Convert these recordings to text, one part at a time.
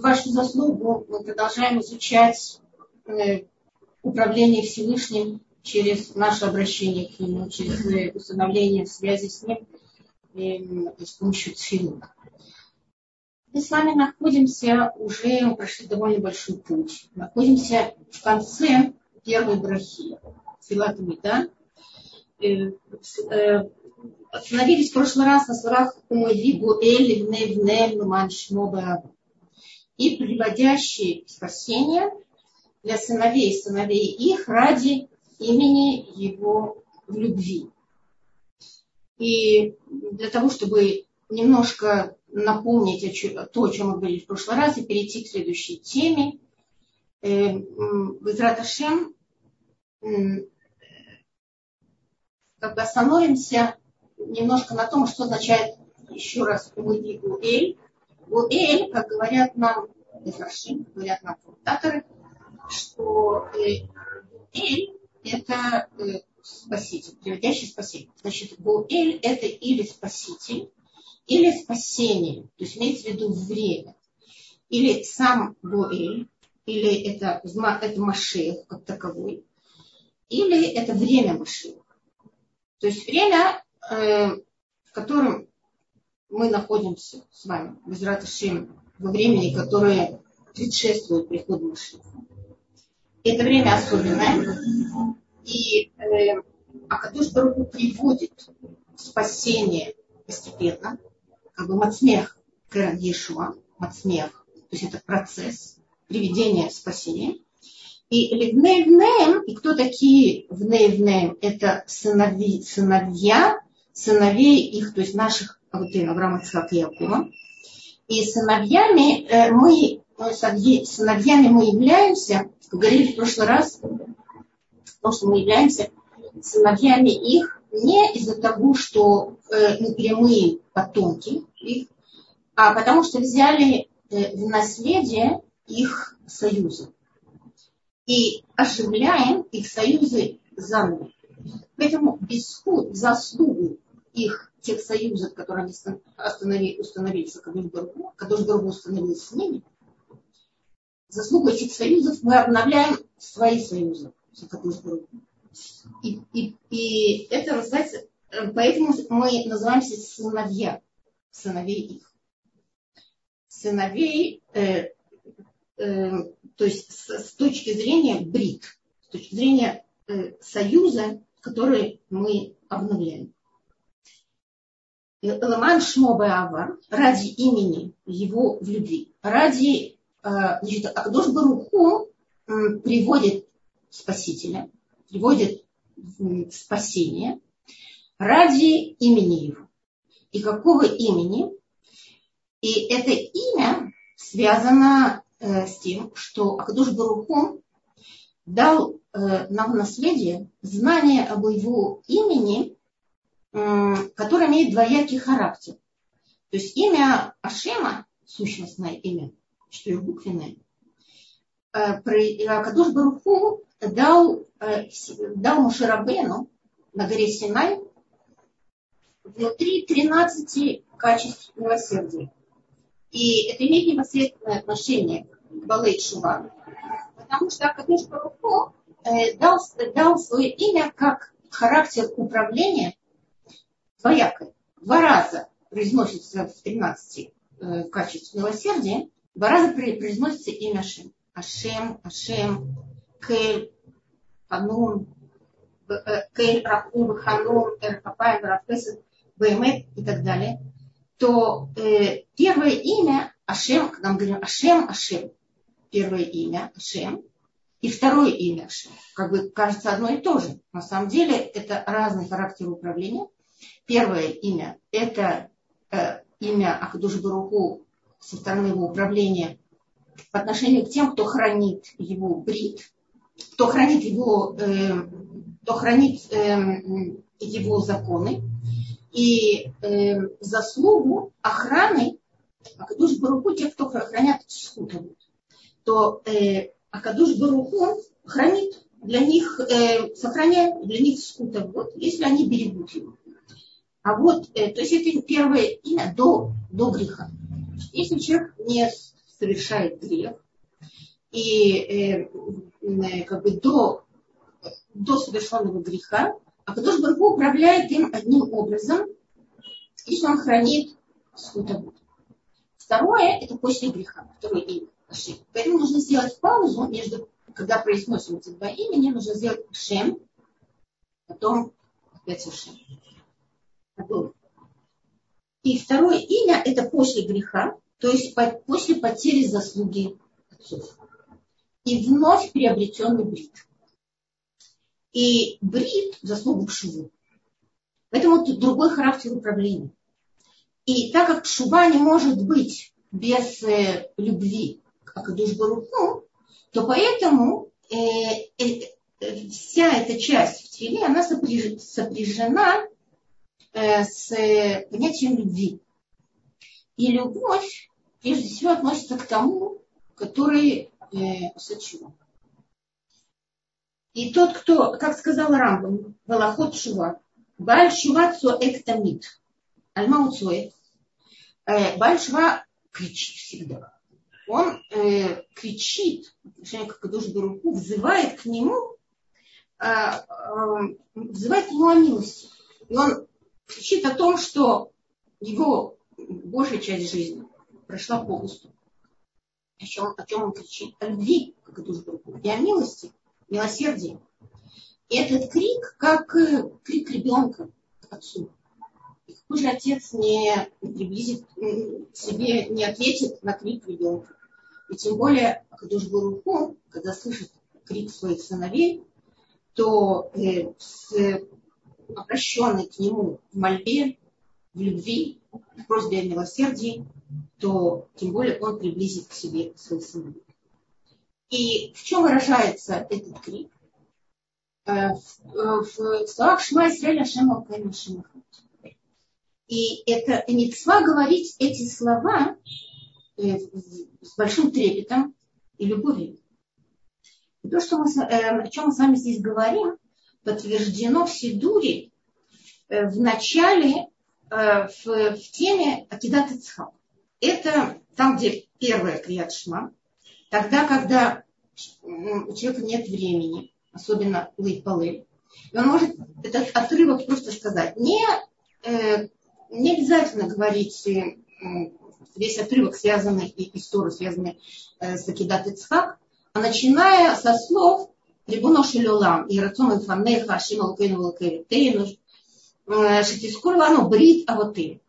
вашу заслугу мы продолжаем изучать э, управление Всевышним через наше обращение к Нему, через э, установление связи с Ним э, с помощью цфилу. Мы с вами находимся уже, мы прошли довольно большой путь. Находимся в конце первой брахи. Филат да? Остановились в прошлый раз на словах Умави Гуэль Внев Нуман Шмо и приводящие спасение для сыновей и сыновей их ради имени его в любви. И для того, чтобы немножко напомнить то, о чем мы говорили в прошлый раз, и перейти к следующей теме, Безраташем как бы остановимся немножко на том, что означает еще раз Гуэль. Гуэль, как говорят нам Мифаршим, говорят нам комментаторы, что Эль это э, спаситель, приводящий спаситель. Значит, Гуэль это или спаситель, или спасение, то есть имеется в виду время. Или сам Гуэль, или это, это Машех как таковой, или это время Машеха. То есть время, э, в котором мы находимся с вами, без Раташим, во времени, которое предшествует приходу Машеха. Это время особенное. И э, Акадуш Баруху приводит спасение постепенно, как бы мацмех к Ешуа, мацмех, то есть это процесс приведения спасения. И Левней и кто такие Вней Это сынови, сыновья, сыновей их, то есть наших Авраама, Ицхака и Якова. И сыновьями э, мы, сыновьями мы являемся, говорили в прошлый раз, то, что мы являемся сыновьями их не из-за того, что э, мы прямые потомки их, а потому что взяли э, в наследие их союзы и оживляем их союзы заново. Поэтому без заслугу их тех союзов, которые они остановили, установили с Акадушбаргу, Акадушбаргу установил с ними, заслугу этих союзов мы обновляем свои союзы с Акадушбаргу. И, и, и это называется, поэтому мы называемся сыновья, сыновей их. Сыновей, э, э, то есть с, с точки зрения брит, с точки зрения э, союза, который мы обновляем. Ламан Шмобеава ради имени его в любви, ради, э, значит, Акдош Баруху приводит Спасителя, приводит спасение ради имени его. И какого имени? И это имя связано э, с тем, что Акадуш Баруху дал э, нам в наследие знание об его имени, которое имеет двоякий характер. То есть имя Ашема, сущностное имя, четырехбуквенное, э, Акадуш Баруху дал, э, дал Мушарабену на горе Синай внутри 13 качеств милосердия. И это имеет непосредственное отношение к Балей Шува, потому что Акадуш Баруху э, дал, дал свое имя как характер управления двоякое. Два раза произносится в 13 э, качеств милосердия, два раза произносится имя Ашем. Ашем, Ашем, Кель, Ханун, э, Кель, Рахум, Ханун, Эрхапай, Рафесет, Бемет и так далее то э, первое имя Ашем, когда мы говорим Ашем, Ашем, первое имя Ашем, и второе имя Ашем, как бы кажется одно и то же. На самом деле это разный характер управления. Первое имя – это э, имя Акадуш Баруху со стороны его управления по отношению к тем, кто хранит его брит, кто хранит его, э, кто хранит э, его законы, и э, заслугу охраны Акадуш Баруху, те, кто хранят скутовут, то э, Акадуш Баруху хранит для них, э, сохраняет для них скутовут, если они берегут его. А вот, э, то есть это первое имя до, до греха. Если человек не совершает грех, и э, э, как бы до, до совершенного греха, а Кадош Баргу управляет им одним образом, если он хранит скутовод. Второе – это после греха, второй имя. Поэтому нужно сделать паузу между, когда произносим эти два имени, нужно сделать шем, потом опять шем. И второе имя – это после греха, то есть после потери заслуги отцов. И вновь приобретенный брит. И брит – заслугу шву. Поэтому тут другой характер управления. И так как шува не может быть без э, любви к Акадушбаруку, то поэтому э, э, вся эта часть в теле, она сопряжена э, с понятием любви. И любовь, прежде всего, относится к тому, который э, сочува. И тот, кто, как сказал Рамбам, Валахот Шува, Баль Шува Цоэк Тамид, Альма Уцоэк, э, Баль Шува кричит всегда. Он э, кричит, отношение к Кадуш руку, взывает к нему, э, э, взывает к нему о милости. И он кричит о том, что его большая часть жизни прошла полностью. О чем, о чем он кричит? О любви к Кадуш руку и о милости, милосердии. И этот крик, как э, крик ребенка к отцу какой же отец не приблизит себе, не ответит на крик ребенка? И тем более, когда уж руку, когда слышит крик своих сыновей, то э, с обращенный к нему в мольбе, в любви, в просьбе о милосердии, то тем более он приблизит к себе своих сыновей. И в чем выражается этот крик? Э, в, э, в словах Шма Исраэля Шема Шемахат. И это мецва говорить эти слова э, с большим трепетом и любовью. И то, что мы, о чем мы с вами здесь говорим, подтверждено в Сидуре э, в начале, в, в теме Акидат Ицхак. Это там, где первая Крият Шма, тогда, когда у человека нет времени, особенно Лейт Палель, и он может этот отрывок просто сказать, не не обязательно говорить э, весь отрывок, связанный, и историю, связанный э, с Акидат Ицхак, а начиная со слов Рибуно Шилюлам и Рацион Фанеха Ашима Лукейну Лукейну э, Шатискур Лану Брит Авоты.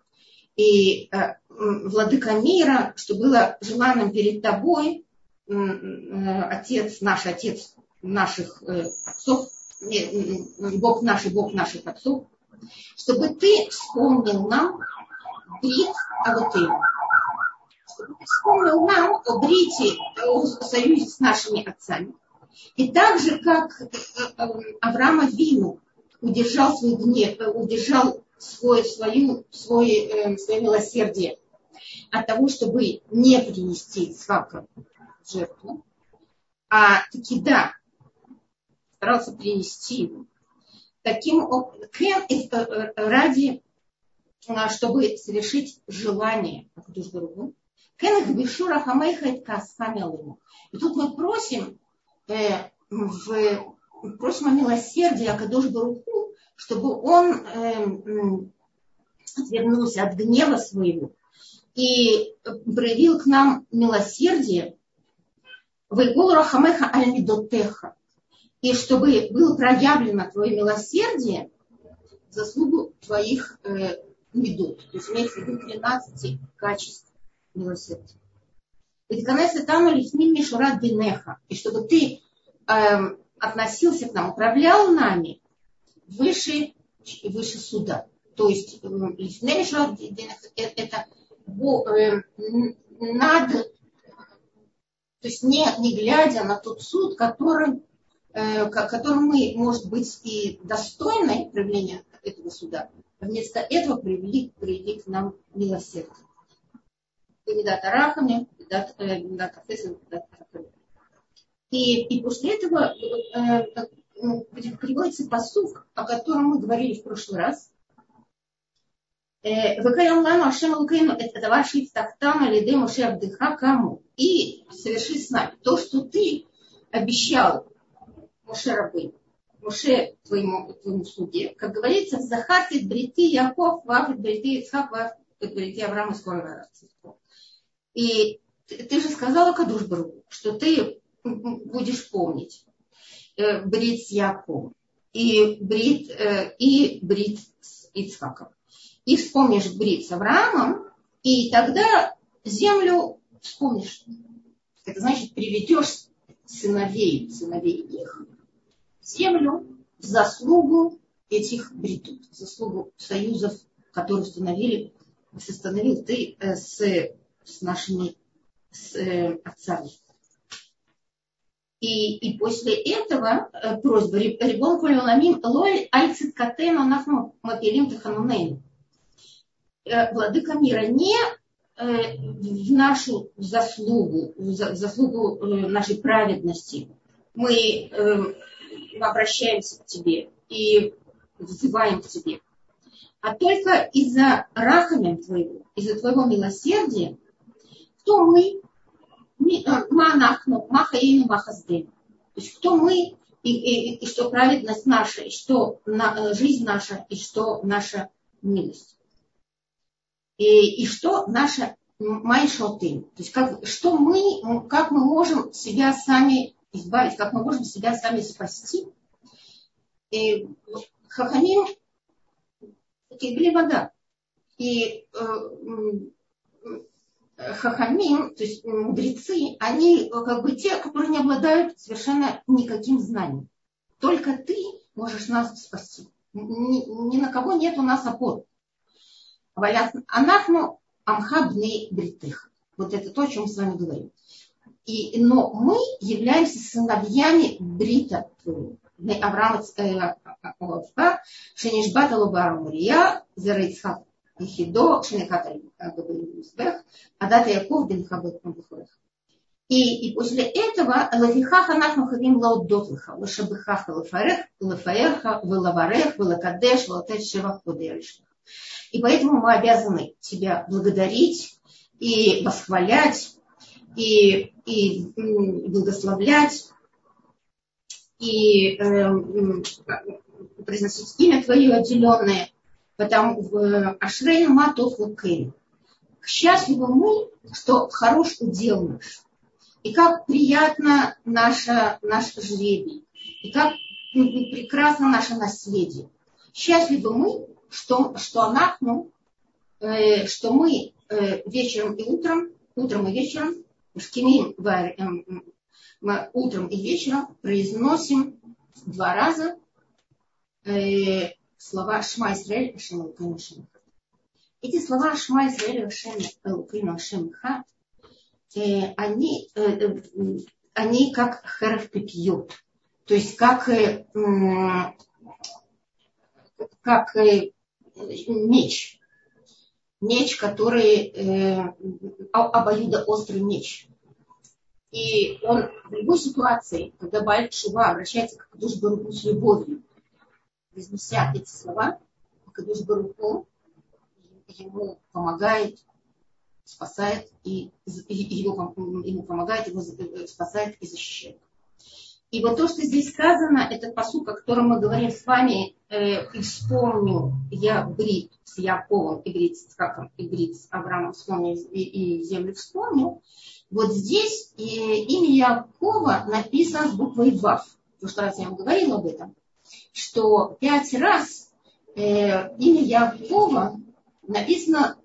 И владыка мира, что было желанным перед тобой, отец, наш отец наших отцов, Бог наш и Бог наших отцов, чтобы ты вспомнил нам брит Авотейн. Чтобы ты вспомнил нам о брите, о союзе с нашими отцами. И так же, как э, э, Авраама Вину удержал свой гнев, э, удержал свой, свою, свой, свое милосердие от того, чтобы не принести свака жертву, а таки да, старался принести его таким э, ради, чтобы совершить желание друг другу. Кен бишура хамейхает касхамелому. И тут мы просим, э, в, просим о милосердии Акадош Баруху, чтобы он э, отвернулся от гнева своего и проявил к нам милосердие. Вайгул рахамеха аль мидотеха и чтобы было проявлено твое милосердие в заслугу твоих э, медот. То есть имеется в виду 13 качеств милосердия. И чтобы ты э, относился к нам, управлял нами выше, выше суда. То есть э, это э, над, то есть не, не глядя на тот суд, который Э, которым мы, может быть, и достойны проявления этого суда, вместо этого привели, привели к нам милосердие. Кандидата Феса, и, и после этого э, э, приводится посук, о котором мы говорили в прошлый раз. Ашем Лукейну это давай тахтам лиды Моше Абдыха кому. И соверши с нами то, что ты обещал Моше Рабы, Моше твоему, твоему слуге, как говорится, в Захарте Бриты Яков, Вафит Бриты Ицхак, Вафит Бриты Авраам и скоро И ты, ты же сказала Кадуш Бару, что ты будешь помнить э, Брит с Яковом и Брит, э, и Брит с Ицхаком. И вспомнишь Брит с Авраамом, и тогда землю вспомнишь. Это значит, приведешь сыновей, сыновей их землю в заслугу этих бритут, в заслугу союзов, которые установили, установил ты э, с, с нашими с, э, отцами. И, и после этого э, просьба ребенку Леоламим Лоль Альциткатейну Нахну Мапелим Таханунейну. Э, владыка мира, не э, в нашу заслугу, в заслугу нашей праведности мы обращаемся к тебе и взываем к тебе, а только из-за рахамя твоего, из-за твоего милосердия, кто мы, Манахну, Махаину, Махаздем. То есть кто мы, и, и, и что праведность наша, и что на, жизнь наша, и что наша милость. И, и что наша майшотым. То есть как, что мы, как мы можем себя сами избавить, как мы можем себя сами спасти. И Хаханим были вода. И э, хахамим, то есть мудрецы, они как бы те, которые не обладают совершенно никаким знанием. Только ты можешь нас спасти. Ни, ни на кого нет у нас опор. Анахну амхабны бритых. Вот это то, о чем мы с вами говорим. И, но мы являемся сыновьями Брита Авраама Шенишбата Лубару Мария, Зерайцхак Ехидо, Шенехата Мизбех, Адата Яков бен Хабет и, и после этого Лафихаха нахну хавим лаудотлыха, лашабыхаха лафарех, лафаерха, вылаварех, вылакадеш, латет шевах подеришных. И поэтому мы обязаны тебя благодарить и восхвалять, и, и благословлять, и э, произносить имя Твое отделенное, потому в Ашрейну Матов Лукейн. Счастливы мы, что хорош удел наш. И как приятно наше, наш жребий. И как прекрасно наше наследие. Счастливы мы, что, что, она, ну, э, что мы э, вечером и утром, утром и вечером, шкимим, э, мы утром и вечером произносим два раза э, слова Шма Исраэль Ашем Элукейну Ашем Эти слова Шма Исраэль Ашем Элукейну Ашем э, они, э, э, они как херев пипьют. То есть как, как меч. Меч, который э, обоюдоострый меч. И он в любой ситуации, когда Баль Шува обращается к Кадуш Баруху с любовью, произнеся эти слова, Кадуш Баруху ему помогает, спасает и, и его, ему помогает, его спасает и защищает. И вот то, что здесь сказано, это посуд, о котором мы говорим с вами, э, и я Брит с Яковом, и Брит с Ицхаком, и Брит с Авраамом вспомню, и, и землю вспомню. Вот здесь э, имя Якова написано с буквой Вав. В прошлый раз я вам говорила об этом что пять раз э, имя Якова написано,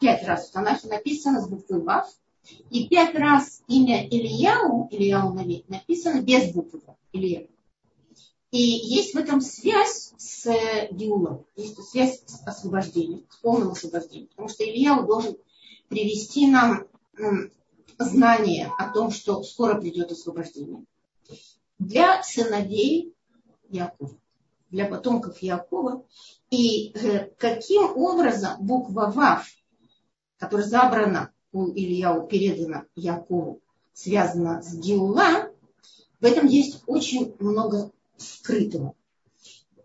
пять раз в Танахе написано с буквы Вав, и пять раз имя Ильяу, Ильяу Нави, написано без буквы Ильяу. И есть в этом связь с Геулом, есть связь с освобождением, с полным освобождением. Потому что Ильяу должен привести нам знание о том, что скоро придет освобождение. Для сыновей Якова, для потомков Якова. И э, каким образом буква Вав, которая забрана у Ильяу, передана Якову, связана с Геула, в этом есть очень много скрытого.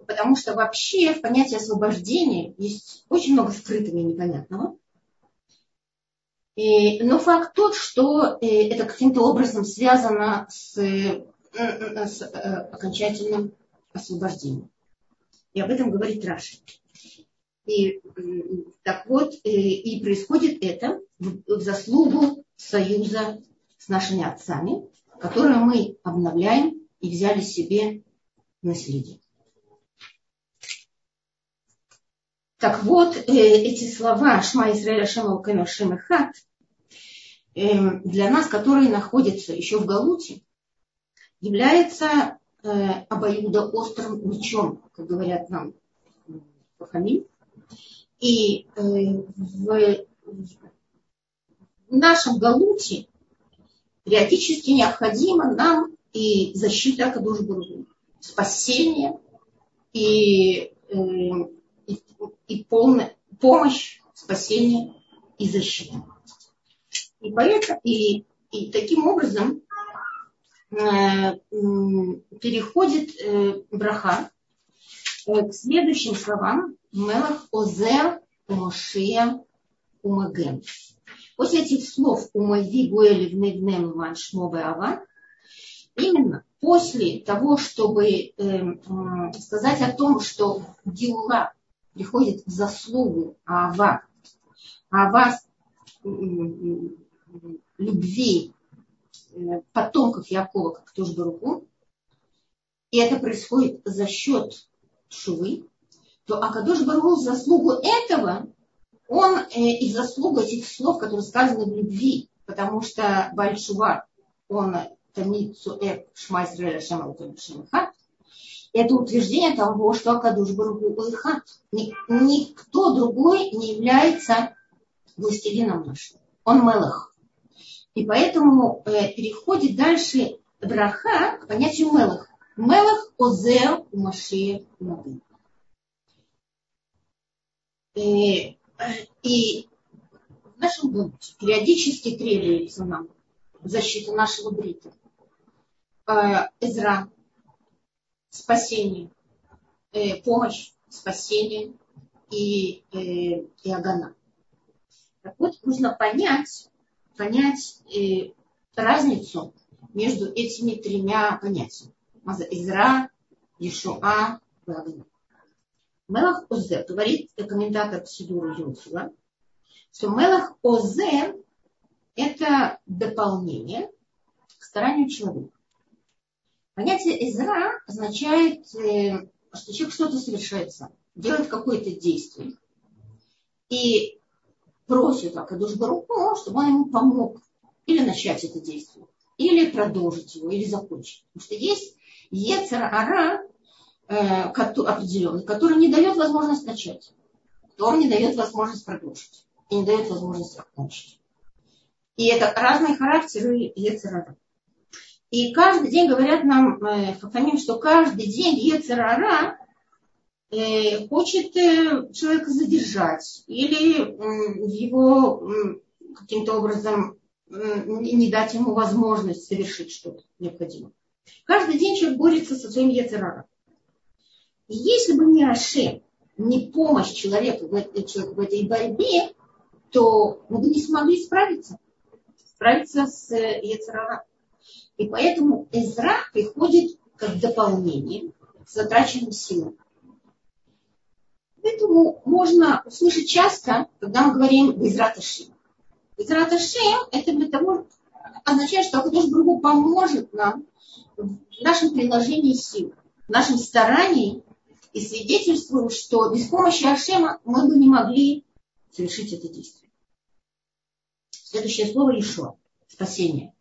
потому что вообще в понятии освобождения есть очень много скрытого и непонятного. Но факт тот, что э, это каким-то образом связано с, э, с окончательным освобождением. И об этом говорит Раши. И так вот, и происходит это в, заслугу союза с нашими отцами, которые мы обновляем и взяли себе наследие. Так вот, э, эти слова Шма Исраэля Шама Шем Хат э, для нас, которые находятся еще в Галуте, является э, обоюдоострым мечом, как говорят нам Хахамим. И в нашем Галуте периодически необходимо нам и защита Бургу, спасение и, э, и, и полная помощь, спасение и защита. И, поэтому, и, и таким образом э, переходит э, браха э, к следующим словам Мелах Озер Умашия Умаген. После этих слов Умави Гуэли Внегнем Ван Шмове Ава именно после того, чтобы э, э, сказать о том, что Геула приходит в заслугу Ава, Ава э, любви э, потомков Якова, как тоже руку, и это происходит за счет Шувы, то Акадош Бару заслугу этого, он э, и заслугу этих слов, которые сказаны в любви, потому что Бальшува, он Тамид Суэк Шма Шамахат, это утверждение того, что Акадуш Баруху Ихат. Никто другой не является властелином нашим. Он Мелах. И поэтому э, переходит дальше браха к понятию Мелах. Мелах Озер у Машия Мабин. И, и в нашем доме периодически требуется нам защита нашего брита. Э, Эзра, спасение, э, помощь, спасение и, э, и Агана. Так вот, нужно понять, понять разницу между этими тремя понятиями. Изра, Ешуа и Агана. Мелах Озе, говорит комментатор Сидура Юнсула, что Мелах Озе – это дополнение к старанию человека. Понятие Изра означает, э, что человек что-то совершает сам, делает какое-то действие и просит Акадуш Баруку, чтобы он ему помог или начать это действие, или продолжить его, или закончить. Потому что есть Ецер Ара э, определенный, который не дает возможность начать, который не дает возможность продолжить и не дает возможность закончить. И это разные характеры Ецер Ара. И каждый день говорят нам э, что каждый день Ецерара э, хочет э, человека задержать или его каким-то образом не дать ему возможность совершить что-то необходимое. Каждый день человек борется со своим Ецерара. И если бы не Аше, не помощь человеку в этой, в этой борьбе, то мы бы не смогли справиться. Справиться с Ецерара. И поэтому Эзра приходит как дополнение к затраченным силам. Поэтому можно услышать часто, когда мы говорим Безрат Ашем. Безрат Ашем это для того, означает, что Акадош Бругу поможет нам в нашем приложении сил, в нашем старании и свидетельствует, что без помощи Ашема мы бы не могли совершить это действие. Следующее слово Ишуа. Спасение.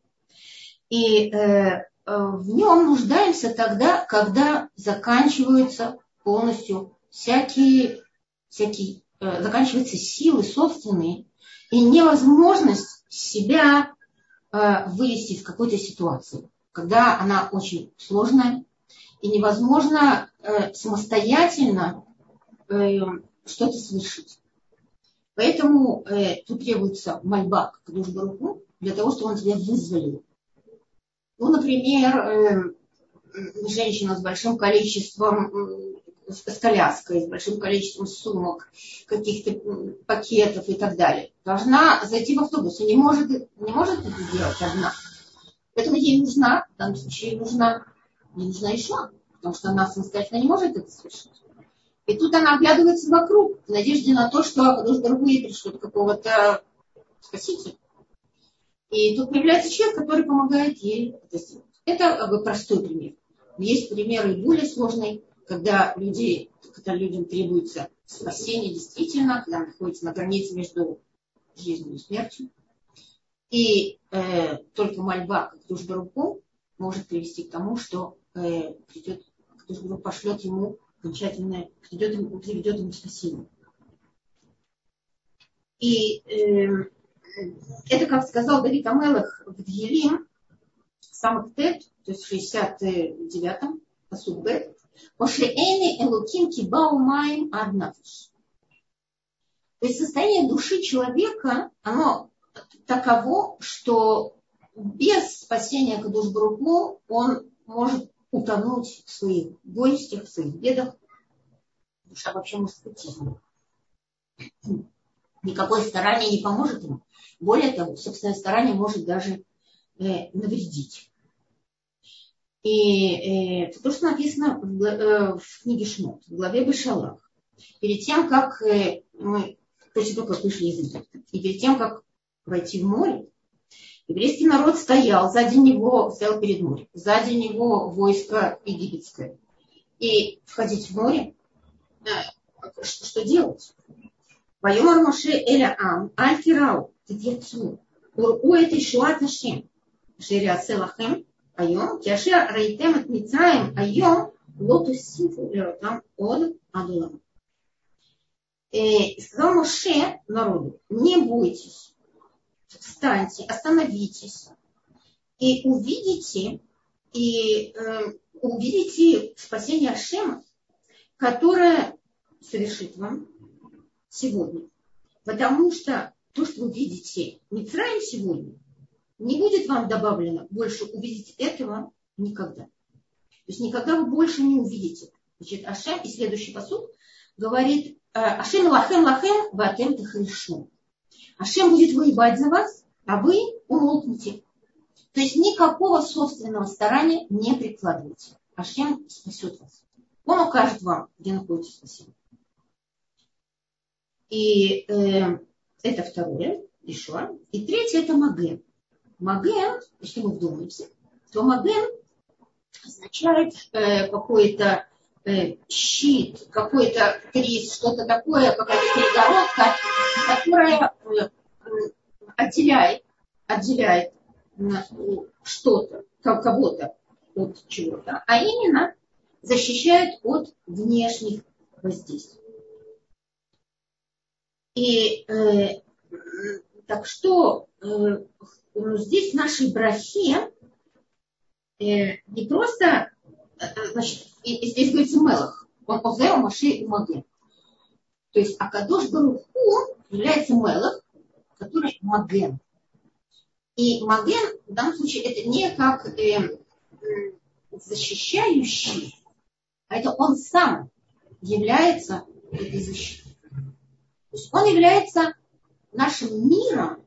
И э, в нем нуждаемся тогда, когда заканчиваются полностью всякие, всякие э, заканчиваются силы собственные и невозможность себя э, вывести из какой-то ситуации, когда она очень сложная и невозможно э, самостоятельно э, что-то совершить. Поэтому э, тут требуется мольба к Душбаруху для того, чтобы он тебя вызволил ну, например, э, женщина с большим количеством с коляской, с большим количеством сумок, каких-то пакетов и так далее, должна зайти в автобус и не может, не может это сделать одна. Поэтому ей нужна, в данном случае нужна, ей нужна еще, потому что она самостоятельно не может это совершить. И тут она оглядывается вокруг в надежде на то, что Душ другие пришлют какого-то спасителя. И тут появляется человек, который помогает ей это сделать. Это как бы простой пример. Есть примеры более сложные, когда, людей, когда людям требуется спасение действительно, когда находится на границе между жизнью и смертью. И э, только мольба, как Душбаруком, может привести к тому, что э, придет, пошлет ему окончательное, придет ему, приведет ему спасение. И э, это, как сказал Давид Амелах в Дьелим, самых Тет, то есть в 69-м, посуд Бет, Ошеэни элуким кибау маем аднафиш. То есть состояние души человека, оно таково, что без спасения Кадушбруку он может утонуть в своих горестях, в своих бедах. Душа вообще может скатить. Никакое старание не поможет ему. Более того, собственное старание может даже э, навредить. И это то, что написано в, э, в книге Шмот, в главе Бешалах. Перед тем, как э, мы, после того, как вышли из Египта, и перед тем, как войти в море, еврейский народ стоял, сзади него, стоял перед морем, сзади него войско египетское. И входить в море, э, что, что делать? Вайомар Моше Эля Ам, Аль Тирау, Тетьяцу, Уру это Шуат Нашем, Шеря Селахем, היום, כאשר ראיתם את מצרים היום, לא תוסיפו לראותם עוד עד עולם. Сказал Моше народу, не бойтесь, встаньте, остановитесь и увидите, и э, увидите спасение Ашема, которое совершит вам сегодня. Потому что то, что вы видите Мицраем сегодня, не будет вам добавлено больше увидеть этого никогда. То есть никогда вы больше не увидите. Значит, Ашем, и следующий посуд говорит, «Э, Ашем лахем лахем ватем тахришу. Ашем будет воевать за вас, а вы умолкнете. То есть никакого собственного старания не прикладывайте. Ашем спасет вас. Он укажет вам, где находится спасение. И э, это второе, Ишуа. И третье это Маген. Маген, если мы вдумаемся, то маген означает э, какой-то э, щит, какой-то крис, что-то такое, какая-то перегородка, которая э, отделяет, отделяет что-то, кого-то от чего-то, а именно защищает от внешних воздействий. И э, так что э, здесь в нашей брахе э, не просто, э, значит, здесь говорится Мелах, он Озео Маши и Маген. То есть Акадош Баруху является Мелах, который Маген. И Маген в данном случае это не как э, защищающий, а это он сам является этой защитой. То есть он является нашим миром,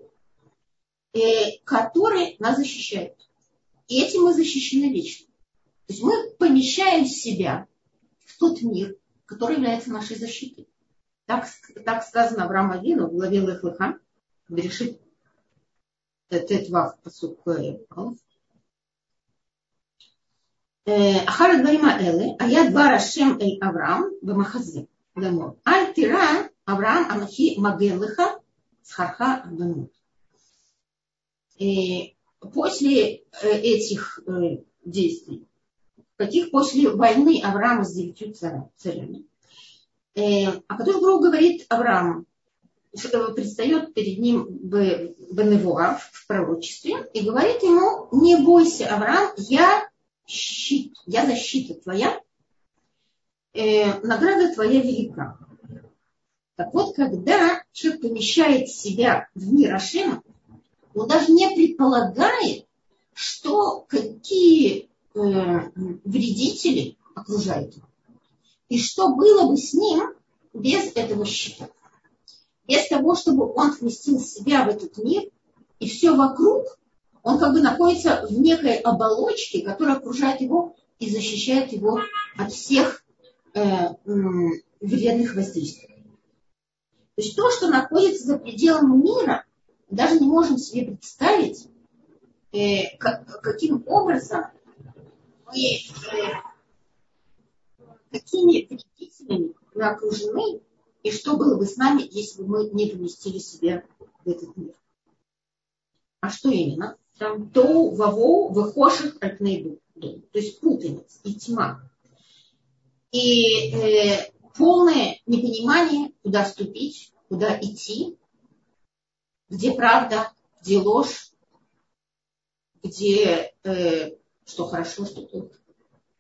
Э, которые нас защищают. И этим мы защищены вечно. То есть мы помещаем себя в тот мир, который является нашей защитой. Так, так сказано в Вину в главе Лехлыха, когда решит Тетвав посук э, э, Ахара Дварима Элы, а я два Рашем Эль Авраам в Махазе. Аль Тира Авраам Амахи Маген Схарха Адамут после э, этих э, действий, каких после войны Авраама с девятью царями, э, а который Бог говорит Аврааму, предстает перед ним Беневуа в пророчестве и говорит ему, не бойся, Авраам, я щит, я защита твоя, награда твоя велика. Так вот, когда человек помещает себя в мир Ашема, он даже не предполагает, что какие э, вредители окружают его. И что было бы с ним без этого щита? Без того, чтобы он вместил себя в этот мир, и все вокруг, он как бы находится в некой оболочке, которая окружает его и защищает его от всех э, вредных воздействий. То есть то, что находится за пределами мира, даже не можем себе представить, э, как, каким образом мы, э, какими вредителями мы окружены, и что было бы с нами, если бы мы не поместили себя в этот мир. А что именно? Там то, ваво, выхоших, альпнейду. То есть путаница и тьма. И э, полное непонимание, куда вступить, куда идти, где правда, где ложь, где э, что хорошо, что плохо.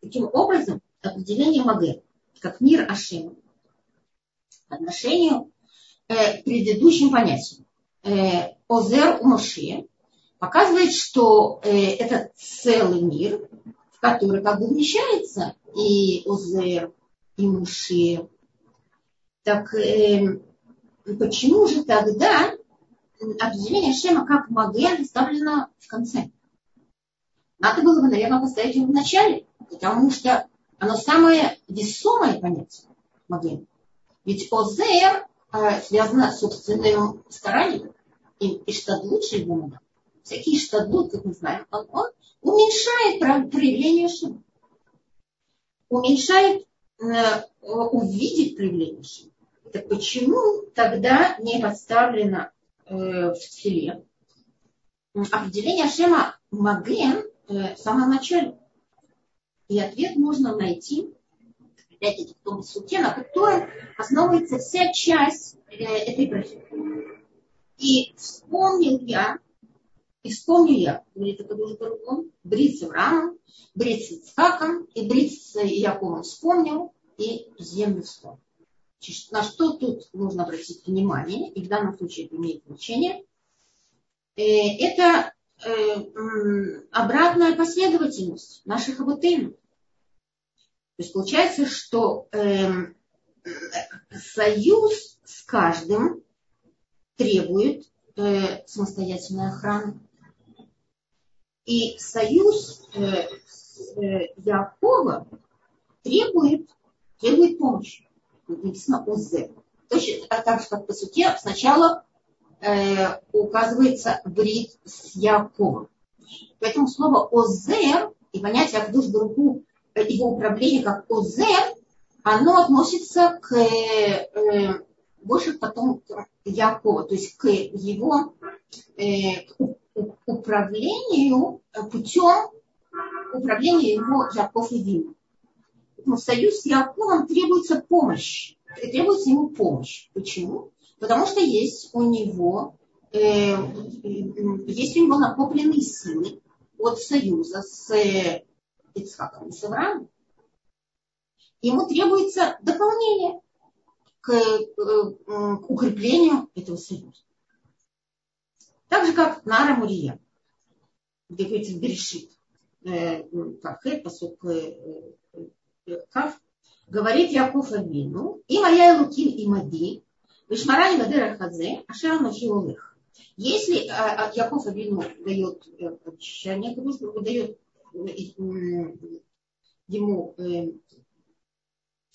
Таким образом, определение Маге, как мир Ашема, по отношению э, к предыдущим понятиям. Э, Озер Умаши показывает, что э, это целый мир, в который как бы вмещается и Озер, и Муши. Так э, почему же тогда определение Шема как Маген поставлено в конце? Надо было бы, наверное, поставить его в начале, потому что оно самое весомое понятие Маген. Ведь Озер э, связано с собственным старанием и, и штадлут Шельбумана. Всякий штадлут, как мы знаем, он, он уменьшает проявление Шема. Уменьшает э, увидеть проявление Шема. Так почему тогда не поставлено э, в теле определение Шема Маген э, в самом начале? И ответ можно найти опять-таки в том суте, на котором основывается вся часть э, этой профессии. И вспомнил я, и вспомнил я, говорит Акадуш Барукон, брит с Авраамом, брит с Ицхаком, и брит с Яковом вспомнил, и землю вспомнил. На что тут нужно обратить внимание, и в данном случае это имеет значение, э, это э, обратная последовательность наших абутейнов. То есть получается, что э, союз с каждым требует э, самостоятельной охраны. И союз Якова требует, требует помощи. Написано ОЗ. Точно так же, как по сути, сначала э, указывается брит с Яковом. Поэтому слово ОЗЕР и понятие Акдуш Баруху его управление как ОЗ, оно относится к э, больше потом к Якова, то есть к его э, к управлению путем управления его Яков и. Поэтому союз с Яковом требуется помощь. Требуется ему помощь. Почему? Потому что есть у него, э, есть у него накопленные силы от союза с Ицхаком и с Авраамом. Ему требуется дополнение к, э, к укреплению этого союза. Так же, как Нара Мурия, где говорится Берешит, э, Кавхет, посок э, Кав, говорит Яков Авину, и моя Лукин и Мади, Вишмарани Гадера Хадзе, Ашера Нахи Олех. Если а, а, Яков Авину дает обещание, дает ему э,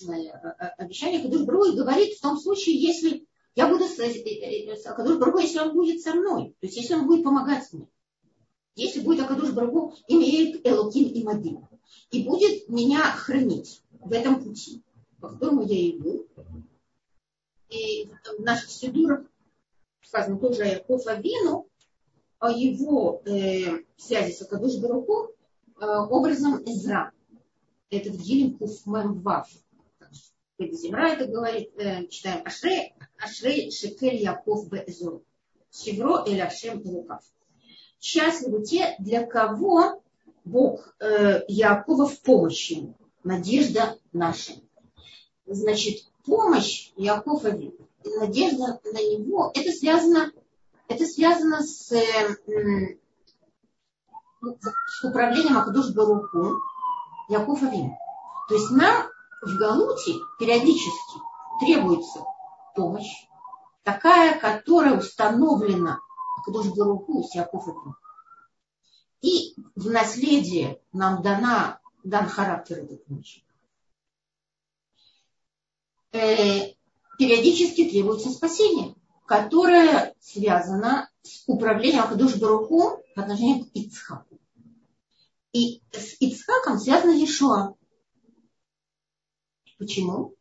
э, обещание Кадуш Бру и говорит в том случае, если я буду с э, Кадуш Бру, если он будет со мной, то есть если он будет помогать мне, если будет Акадуш Брагу имеет Элоким и Мадим, и будет меня хранить в этом пути, по которому я иду. И в наших сидурах сказано тоже о Яков Авину, о его э, связи с Акадуш Баруху, Э, образом Эзра. Это в Гилем Куфмем Вав. Земра это говорит, э, читаем Ашрей, Ашрей Шекель Яков Беэзор. Севро Эль Ашем Лукав. Счастливы те, для кого Бог э, Якова в помощи. Надежда наша. Значит, помощь Якова, надежда на него, это связано, это связано с э, с управлением Акадуш Баруху Яков Авин. То есть нам в Галуте периодически требуется помощь, такая, которая установлена Кадуш Баруху, Сиаков и в наследие нам дана, дан характер этой помощи. Э, периодически требуется спасение, которое связано с управлением Акадуш Баруху по отношению к Ицхаку. И с Ицхаком связано Ешуа. Почему?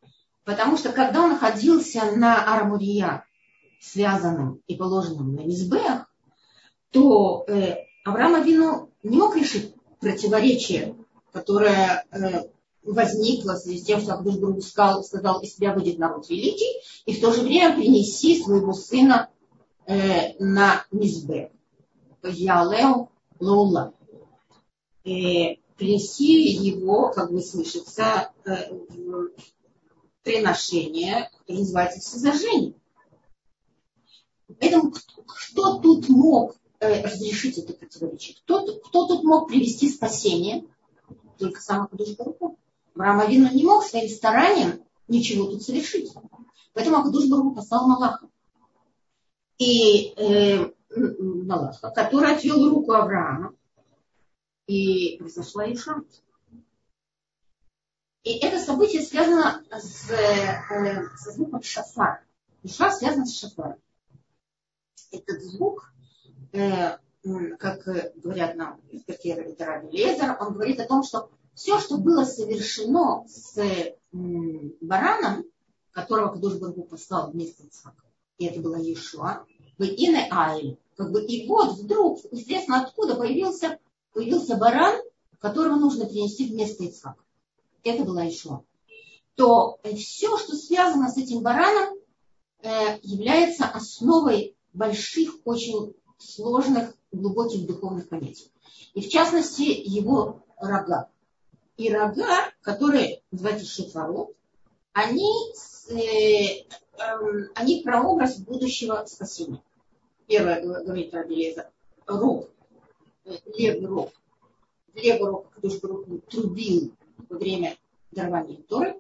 Потому что когда он находился на Арамурия, связанным и положенным на Мизбех, то э, Авраам Авину не мог решить противоречие, которое э, возникло в связи с тем, что Абдушбрук сказал, сказал, из себя выйдет народ великий, и в то же время принеси своего сына э, на Мизбех. Ялео Лаула. Э, принеси его, как бы слышится, э, в приношение, которое называется всезажение. Поэтому кто тут мог разрешить это противоречие? Кто, кто тут мог привести спасение? Только сам Акадуш Баруху. Авраам Авину не мог своим старанием ничего тут совершить. Поэтому Акадуш Баруху послал Малаха. И э, Малаха, который отвел руку Авраама, и произошла Иша. И это событие связано с, э, со звуком шафар. Иша связана с шафаром. Этот звук, э, как говорят нам эксперты Раби Лезер, он говорит о том, что все, что было совершено с бараном, которого Кадуш Баргу послал вместо Ицхака, и это была Иешуа, в Ине Айль, как бы, и вот вдруг, известно откуда, появился, появился баран, которого нужно принести вместо Ицхака. Это была Ишуа, то все, что связано с этим бараном, э, является основой больших, очень сложных, глубоких духовных понятий. И в частности, его рога. И рога, которые называются шифарот, они, э, э, они прообраз будущего спасения. Первое говорит Рабелеза, рог, левый рог. Левый рог, который трубил во время дарования Торы,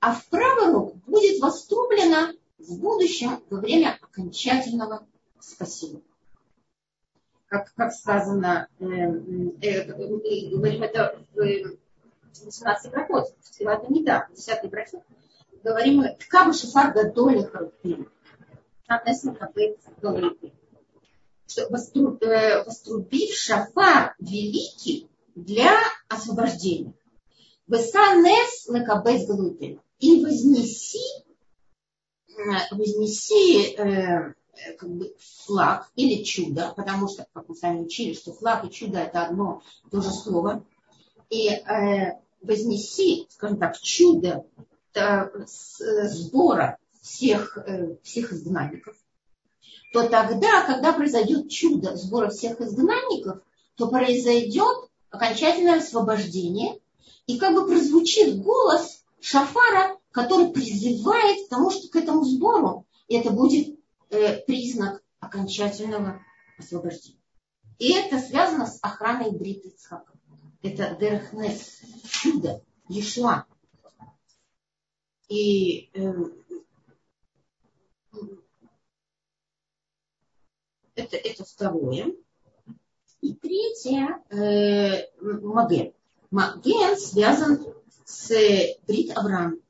а в правый рук будет вострублено в будущем во время окончательного спасения. Как, как сказано, э, э, э, говорим это в 18 брахот, в Тфилат Амида, в 10 брахот, говорим, ткабы шифар гадоли харупим. Написано, как что вострубив шафар великий для освобождения. Весанес лекабет глупин. И вознеси, вознеси э, как бы флаг или чудо, потому что, как мы с вами учили, что флаг и чудо это одно и то же слово. И э, вознеси, скажем так, чудо э, сбора всех, э, всех изгнанников, то тогда, когда произойдет чудо сбора всех изгнанников, то произойдет окончательное освобождение – и как бы прозвучит голос шафара, который призывает к тому, что к этому сбору. Это будет э, признак окончательного освобождения. И это связано с охраной Бриты Ицхака. Это Дерхнес, чудо, Ешуа. И э, это, это второе. И третье, э, Маген. Маген связан с Брит Авраам.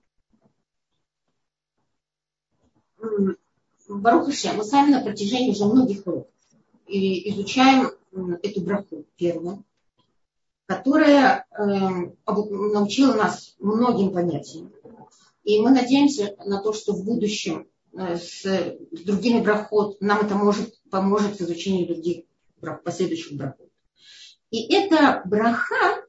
Барух мы сами на протяжении уже многих уроков изучаем эту браху первую, которая э, научила нас многим понятиям. И мы надеемся на то, что в будущем э, с другими брахот нам это может, поможет в изучении других брах, последующих брахот. И эта браха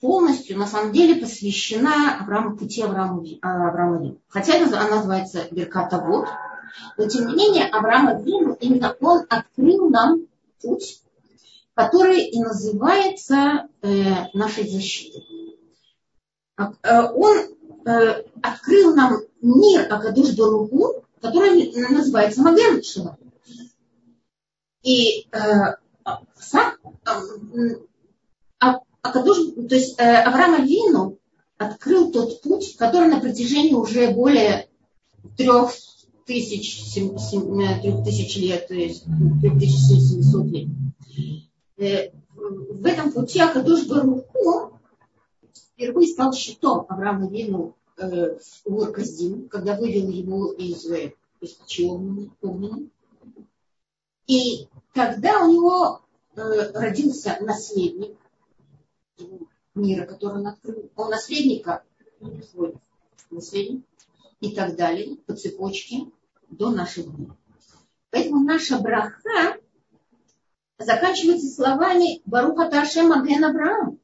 полностью, на самом деле, посвящена Аврааму, пути Авраама, Авраама Хотя она называется Берката Вод, но тем не менее Авраама Вину, именно он открыл нам путь, который и называется э, нашей защитой. Э, он э, открыл нам мир Акадуш Баругу, который называется Маген И э, сам, э, а Кадуш, то есть э, Авраам Авину открыл тот путь, который на протяжении уже более трех тысяч, трех тысяч лет, то есть трех тысяч семисот лет. Э, в этом пути Акадуш Баруху впервые стал щитом Авраама Вину э, в Ур-Каздим, когда вывел его из, э, из огненной. И тогда у него э, родился наследник мира, который он открыл. Он наследника, свой наследник, и так далее, по цепочке до наших дней. Поэтому наша браха заканчивается словами Баруха Ташем Маген Авраам.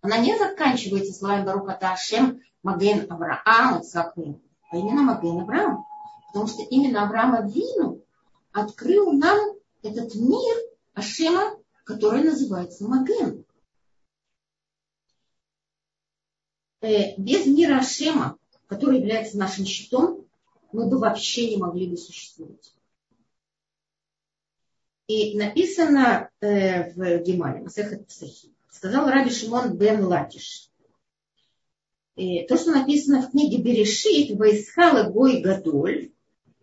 Она не заканчивается словами Баруха Ташем Маген Авраам, Ицхаквин, а именно Маген Авраам. Потому что именно Авраама Вину открыл нам этот мир Ашема, который называется Маген. Э, без мира Ашема, который является нашим щитом, мы бы вообще не могли бы существовать. И написано э, в Гемаре, Масехат Псахи, сказал Раби Шимон бен Латиш. И то, что написано в книге Берешит, Вайсхала Гой Гадоль,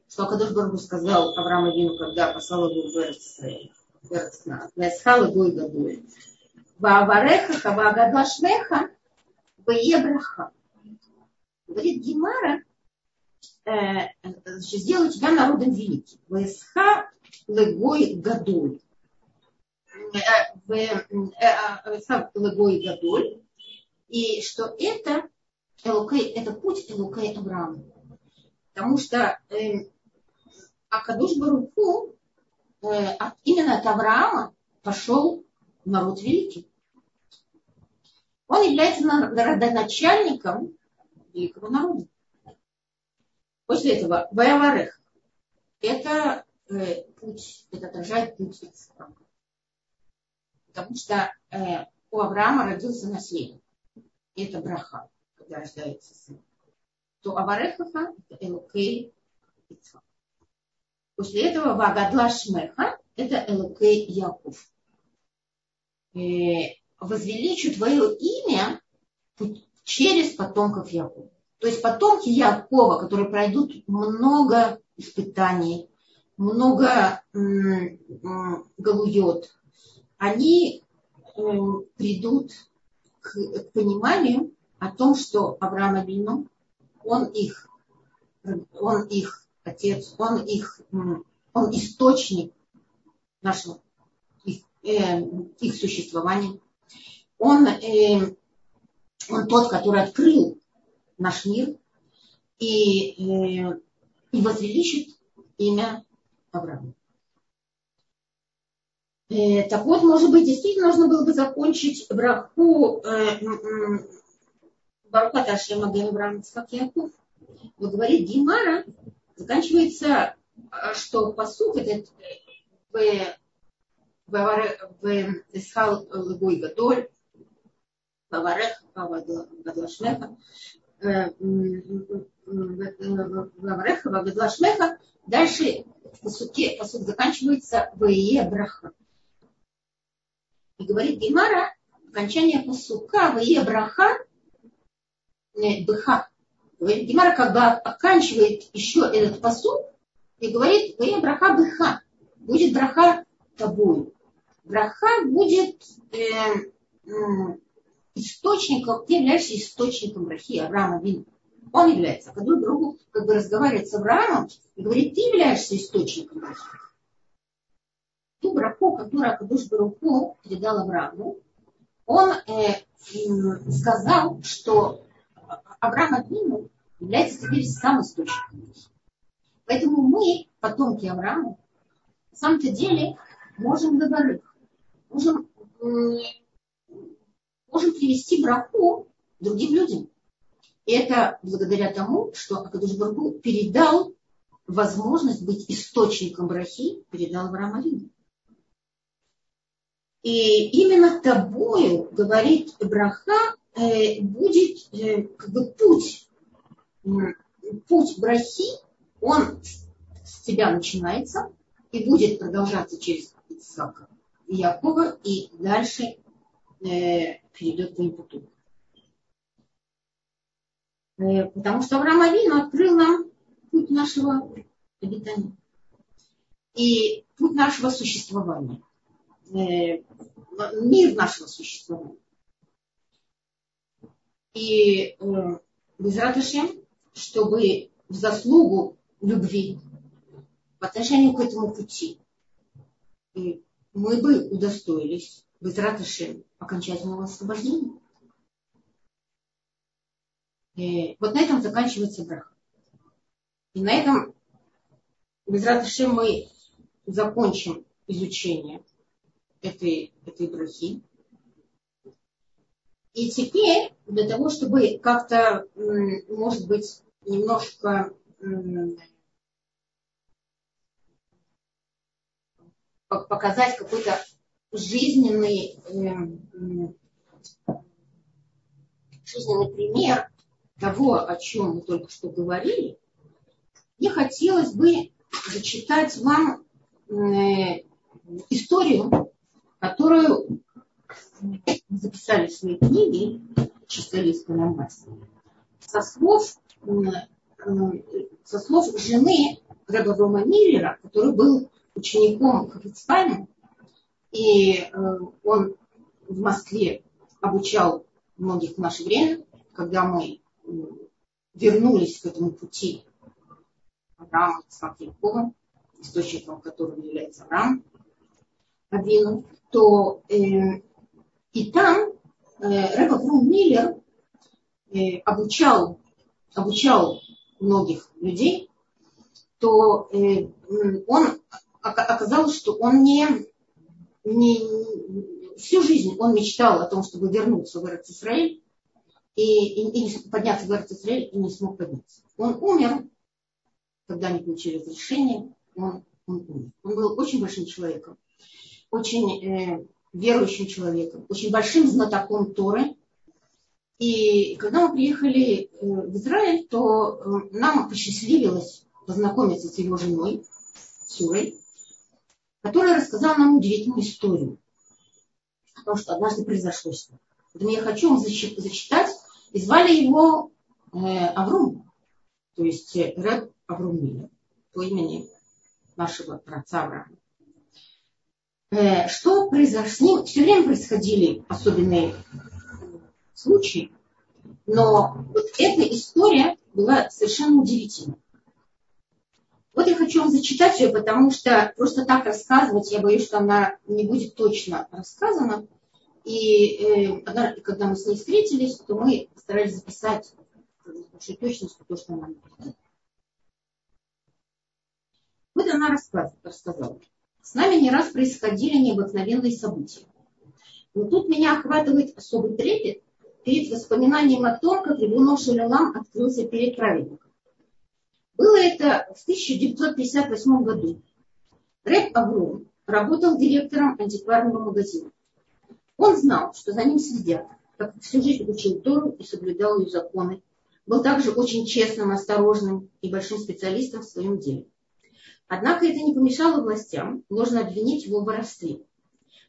что Акадош Барбу сказал Аврааму Вину, когда послал его в Эрцнат, Вайсхала Гой Гадоль, Ваавареха, Хавагадла Шмеха, Ваебраха. Говорит Гемара, э, сделаю тебя народом великим. Вайсха легой гадоль. Легой гадоль. И что это, Элукей, это путь Элукей Авраама. Потому что э, Акадуш Баруку э, именно от Авраама пошел народ великий. Он является родоначальником великого народа. После этого Ваяварех. Это э, путь, это отражает путь Ицхака. Потому что э, у Авраама родился наследник. И это браха, когда рождается сын. То Аварехаха это Элукей Ицхак. После этого Вагадла Шмеха это Элукей Яков. Э, возвеличу твое имя через потомков Якова. То есть потомки Якова, которые пройдут много испытаний, много галует, они придут к, к пониманию о том, что Авраам Абину, он их, он их отец, он их, он источник нашего, их, э, их существования. Он, э, он тот, который открыл наш мир и, э, и возвеличит имя Авраама. Э, так вот, может быть, действительно нужно было бы закончить браху э, Баруха Ташема как Яков. Но говорит Гимара, заканчивается, что посух этот в Исхал Лугой Гадоль, Ваварех, Вадлашмеха, Вавареха, Вадлашмеха. Дальше в посуке, посук заканчивается Вае Браха. И говорит Гимара, окончание посука Вае Браха, Бха. Говорит, Гимара как бы оканчивает еще этот посук и говорит, Вае Браха Бха. Будет браха тобой. Браха будет э, источником, ты являешься источником брахи Авраама Вин. Он является. Когда другу как бы разговаривает с Авраамом и говорит, ты являешься источником брахи. Ту браху, которую Акадуш Баруху передал Аврааму, он э, сказал, что Авраам Авину является теперь сам источником брахи. Поэтому мы, потомки Авраама, на самом-то деле можем говорить, можем привести браху другим людям. И это благодаря тому, что Акадуш Баргу передал возможность быть источником брахи, передал Авраам Авину. И именно тобою, говорит Браха, э, будет э, как бы путь, путь брахи, он с тебя начинается и будет продолжаться через Исаака и Якова и дальше э, перейдет к Импуту. Э, потому что Авраам Авину открыл нам путь нашего обитания и путь нашего существования, э, мир нашего существования. И э, без радости, чтобы в заслугу любви по отношению к этому пути мы бы удостоились без радости окончательного освобождения. И вот на этом заканчивается брак. И на этом без радости мы закончим изучение этой, этой брахи. И теперь, для того, чтобы как-то, может быть, немножко показать какой-то жизненный, жизненный пример того, о чем мы только что говорили, мне хотелось бы зачитать вам историю, которую записали в своей книге «Чистолистка на со слов, со слов жены Рэба Рома Миллера, который был учеником Хафицпайма, и э, он в Москве обучал многих в наше время, когда мы вернулись к этому пути Авраама Якова, источником которого является Авраам Авину, то э, и там э, Рэба Брун Миллер э, обучал, обучал многих людей, то э, он оказалось, что он не, не всю жизнь он мечтал о том, чтобы вернуться в Израиль и, и, и подняться в Израиль и не смог подняться. Он умер, когда они получили разрешение, он, он умер. Он был очень большим человеком, очень э, верующим человеком, очень большим знатоком Торы. И когда мы приехали э, в Израиль, то э, нам посчастливилось познакомиться с его женой, Сурой, которая рассказала нам удивительную историю о том, что однажды произошло с ним. Поэтому я хочу вам зачитать. И звали его э, Аврум, то есть э, Рэб Аврум Миллер, по имени нашего праца Авраама. Э, что произошло с ним? Все время происходили особенные случаи, но вот эта история была совершенно удивительной. Вот я хочу вам зачитать ее, потому что просто так рассказывать, я боюсь, что она не будет точно рассказана. И э, когда, мы с ней встретились, то мы старались записать с большой точностью то, что она. Вот она рассказала. С нами не раз происходили необыкновенные события. Но тут меня охватывает особый трепет перед воспоминанием о том, как Рибунов Шалилам открылся перед праведником. Было это в 1958 году. Рэп Авром работал директором антикварного магазина. Он знал, что за ним следят, как всю жизнь учил Тору и соблюдал ее законы. Был также очень честным, осторожным и большим специалистом в своем деле. Однако это не помешало властям ложно обвинить его в воровстве.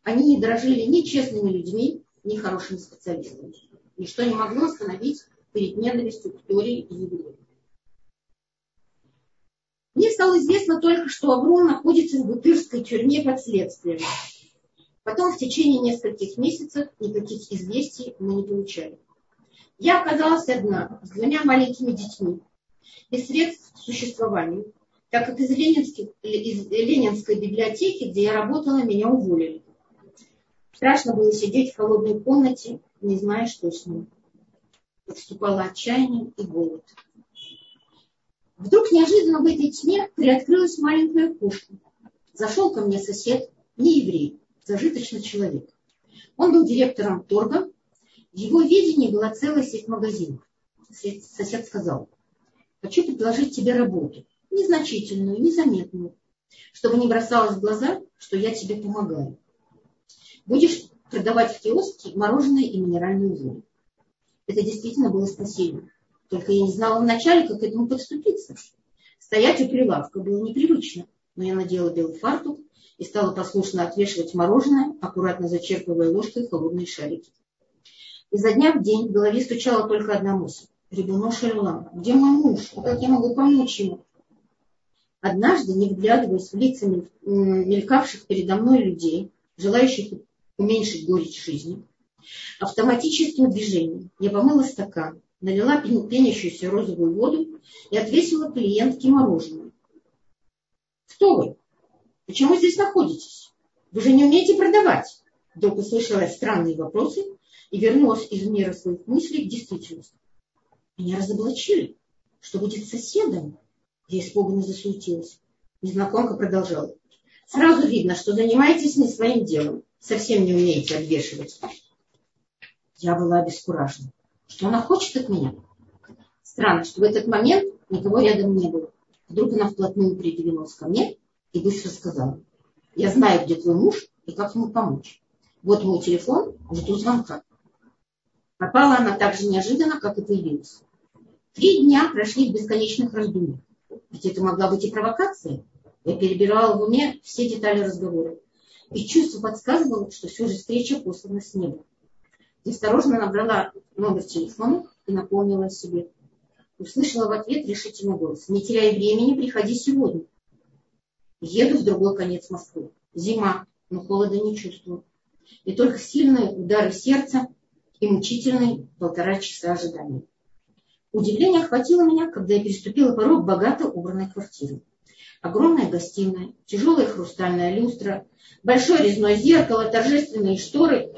Они не дорожили ни честными людьми, ни хорошими специалистами. Ничто не могло остановить перед ненавистью к Торе и евреям. Стало известно только, что Аврон находится в Бутырской тюрьме под следствием. Потом в течение нескольких месяцев никаких известий мы не получали. Я оказалась одна, с двумя маленькими детьми, без средств к существованию, так как из, из Ленинской библиотеки, где я работала, меня уволили. Страшно было сидеть в холодной комнате, не зная, что с ним. Подступало отчаяние и голод. Вдруг неожиданно в этой тьме приоткрылась маленькая окошко. Зашел ко мне сосед, не еврей, зажиточный человек. Он был директором торга. В его видении была целая сеть магазинов. Сосед сказал, хочу предложить тебе работу, незначительную, незаметную, чтобы не бросалось в глаза, что я тебе помогаю. Будешь продавать в киоске мороженое и минеральную воду. Это действительно было спасение. Только я не знала вначале, как к этому подступиться. Стоять у прилавка было непривычно, но я надела белый фартук и стала послушно отвешивать мороженое, аккуратно зачерпывая ложкой холодные шарики. Изо дня в день в голове стучала только одна мысль. Рибуно Шерлам, где мой муж? Как я могу помочь ему? Однажды, не вглядываясь в лица мелькавших передо мной людей, желающих уменьшить горечь жизни, автоматическим движением я помыла стакан, налила пенящуюся розовую воду и отвесила клиентке мороженое. Кто вы? Почему здесь находитесь? Вы же не умеете продавать. Вдруг услышала странные вопросы и вернулась из мира своих мыслей к действительности. Меня разоблачили. Что будет с соседом? Я испуганно засуетилась. Незнакомка продолжала. Сразу видно, что занимаетесь не своим делом. Совсем не умеете обвешивать. Я была обескуражена. Что она хочет от меня? Странно, что в этот момент никого рядом не было. Вдруг она вплотную придвинулась ко мне и быстро сказала. Я знаю, где твой муж и как ему помочь. Вот мой телефон, жду звонка. Пропала она так же неожиданно, как и появилась. Три дня прошли в бесконечных раздумьях. Ведь это могла быть и провокация. Я перебирала в уме все детали разговора. И чувство подсказывало, что все же встреча послана с неба. Я осторожно набрала номер телефона и напомнила себе. Услышала в ответ решительный голос. Не теряй времени, приходи сегодня. Еду в другой конец Москвы. Зима, но холода не чувствую. И только сильные удары сердца и мучительные полтора часа ожидания. Удивление охватило меня, когда я переступила порог богато убранной квартиры. Огромная гостиная, тяжелая хрустальная люстра, большое резное зеркало, торжественные шторы.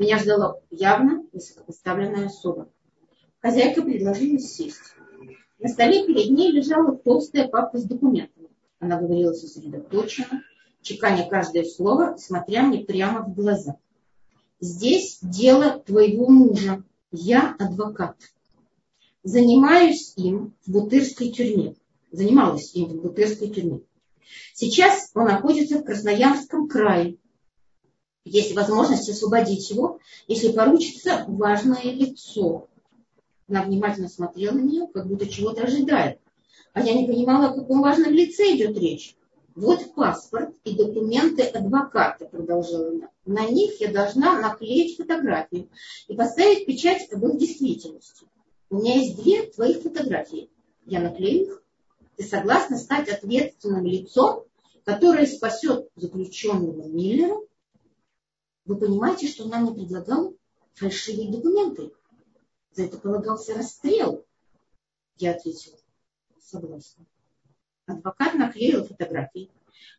Меня ждала явно высокопоставленная особа. Хозяйка предложила сесть. На столе перед ней лежала толстая папка с документами. Она говорила сосредоточенно, чеканя каждое слово, смотря мне прямо в глаза. Здесь дело твоего мужа. Я адвокат занимаюсь им в Бутырской тюрьме. Занималась им в Бутырской тюрьме. Сейчас он находится в Красноярском крае. Есть возможность освободить его, если поручится важное лицо. Она внимательно смотрела на нее, как будто чего-то ожидает. А я не понимала, о каком важном лице идет речь. Вот паспорт и документы адвоката, продолжала она. На них я должна наклеить фотографию и поставить печать об их действительности. У меня есть две твоих фотографии. Я наклею их. Ты согласна стать ответственным лицом, которое спасет заключенного Миллера? Вы понимаете, что она мне предлагала фальшивые документы? За это полагался расстрел. Я ответила, согласна. Адвокат наклеила фотографии,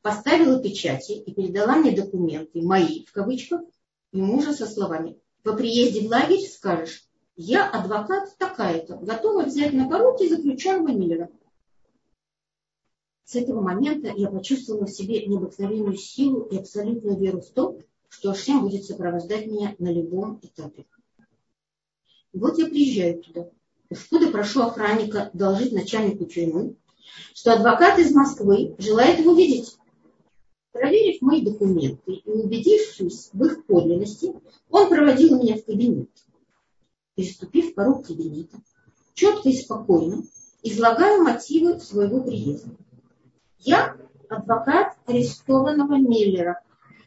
поставила печати и передала мне документы, мои, в кавычках, и мужа со словами, по приезде в лагерь скажешь, я адвокат такая-то, готова взять на поруки заключенного Миллера. С этого момента я почувствовала в себе необыкновенную силу и абсолютную веру в то, что Ашем будет сопровождать меня на любом этапе. Вот я приезжаю туда. Входа прошу охранника доложить начальнику тюрьмы, что адвокат из Москвы желает его видеть. Проверив мои документы и убедившись в их подлинности, он проводил меня в кабинет переступив порог кабинета, четко и спокойно излагаю мотивы своего приезда. Я адвокат арестованного Миллера.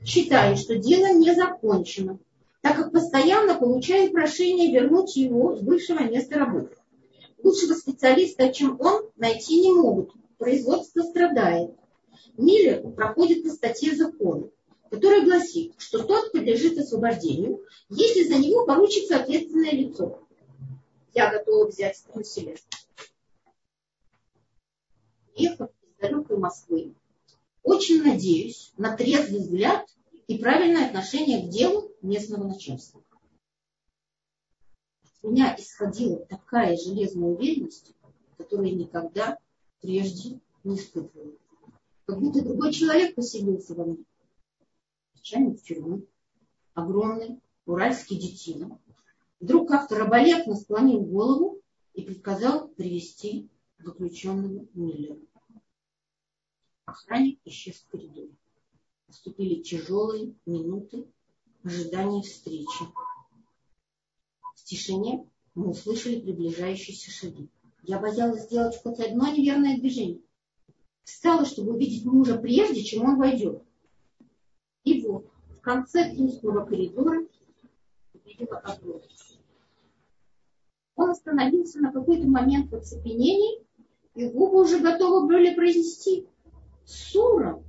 Считаю, что дело не закончено, так как постоянно получаю прошение вернуть его с бывшего места работы. Лучшего специалиста, чем он, найти не могут. Производство страдает. Миллер проходит по статье закона, которая гласит, что тот подлежит освобождению, если за него поручится ответственное лицо. Я готова взять на себя. Ехав из далекой Москвы, очень надеюсь на трезвый взгляд и правильное отношение к делу местного начальства. От меня исходила такая железная уверенность, которую я никогда прежде не испытывала. Как будто другой человек поселился во мне начальник тюрьмы, огромный уральский детина, вдруг как-то раболепно склонил голову и приказал привести заключенного Миллера. Охранник исчез в коридоре. Наступили тяжелые минуты ожидания встречи. В тишине мы услышали приближающиеся шаги. Я боялась сделать хоть одно неверное движение. Встала, чтобы увидеть мужа прежде, чем он войдет. И вот в конце длинного коридора увидела огонь. Он остановился на какой-то момент в оцепенении, и губы уже готовы были произнести «Сура!»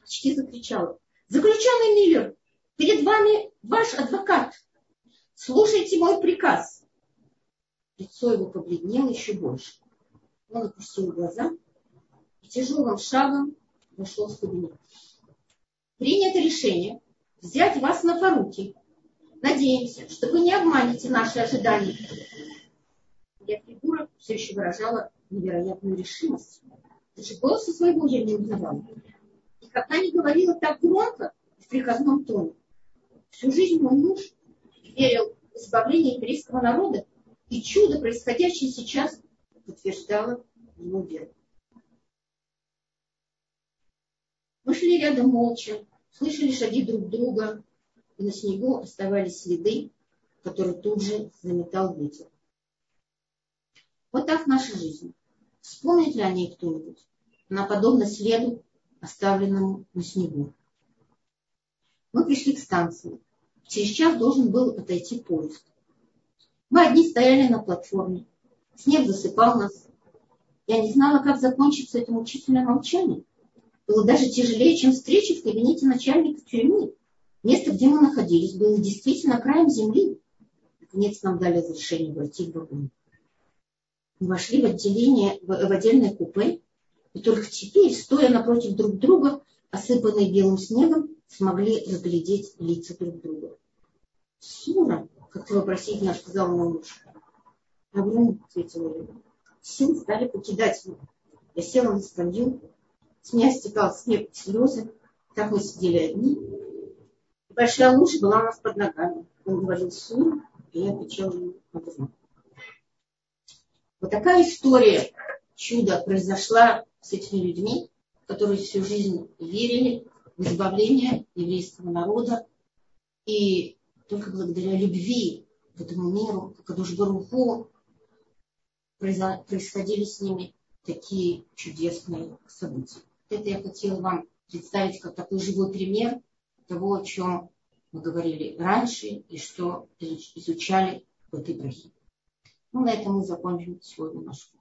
Почти закричала. «Заключенный Миллер, перед вами ваш адвокат. Слушайте мой приказ». Лицо его побледнело еще больше. Он опустил глаза и тяжелым шагом вошел в кабинет. Принято решение взять вас на поруки. Надеемся, что вы не обманете наши ожидания. Я фигура все еще выражала невероятную решимость. Даже голоса своего я не узнавала. Никогда не говорила так громко в приказном тоне. Всю жизнь мой муж верил в избавление еврейского народа, и чудо, происходящее сейчас, подтверждало его веру. Мы шли рядом молча, слышали шаги друг друга, и на снегу оставались следы, которые тут же заметал ветер. Вот так наша жизнь. Вспомнит ли о ней кто-нибудь? Она подобна следу, оставленному на снегу. Мы пришли к станции. Через час должен был отойти поезд. Мы одни стояли на платформе. Снег засыпал нас. Я не знала, как закончится это мучительное молчание. Было даже тяжелее, чем встреча в кабинете начальника тюрьмы. Место, где мы находились, было действительно краем земли. Наконец нам дали разрешение войти в вагон. Вошли в отделение, в, в отдельное купе, и только теперь, стоя напротив друг друга, осыпанные белым снегом, смогли разглядеть лица друг друга. Сура, как-то вопросительно сказал мой муж. Огромно, ответила я. Сил стали покидать меня. Я села на скамью, с меня стекал снег слезы. Так мы сидели одни. большая лужа была у нас под ногами. Он говорил Сура, и я отвечала ему Вот такая история чуда произошла с этими людьми, которые всю жизнь верили в избавление еврейского народа. И только благодаря любви к этому миру, к Адушбаруху, происходили с ними такие чудесные события. Это я хотела вам представить как такой живой пример того, о чем мы говорили раньше и что изучали в этой брахе. Ну, на этом мы закончим сегодня нашу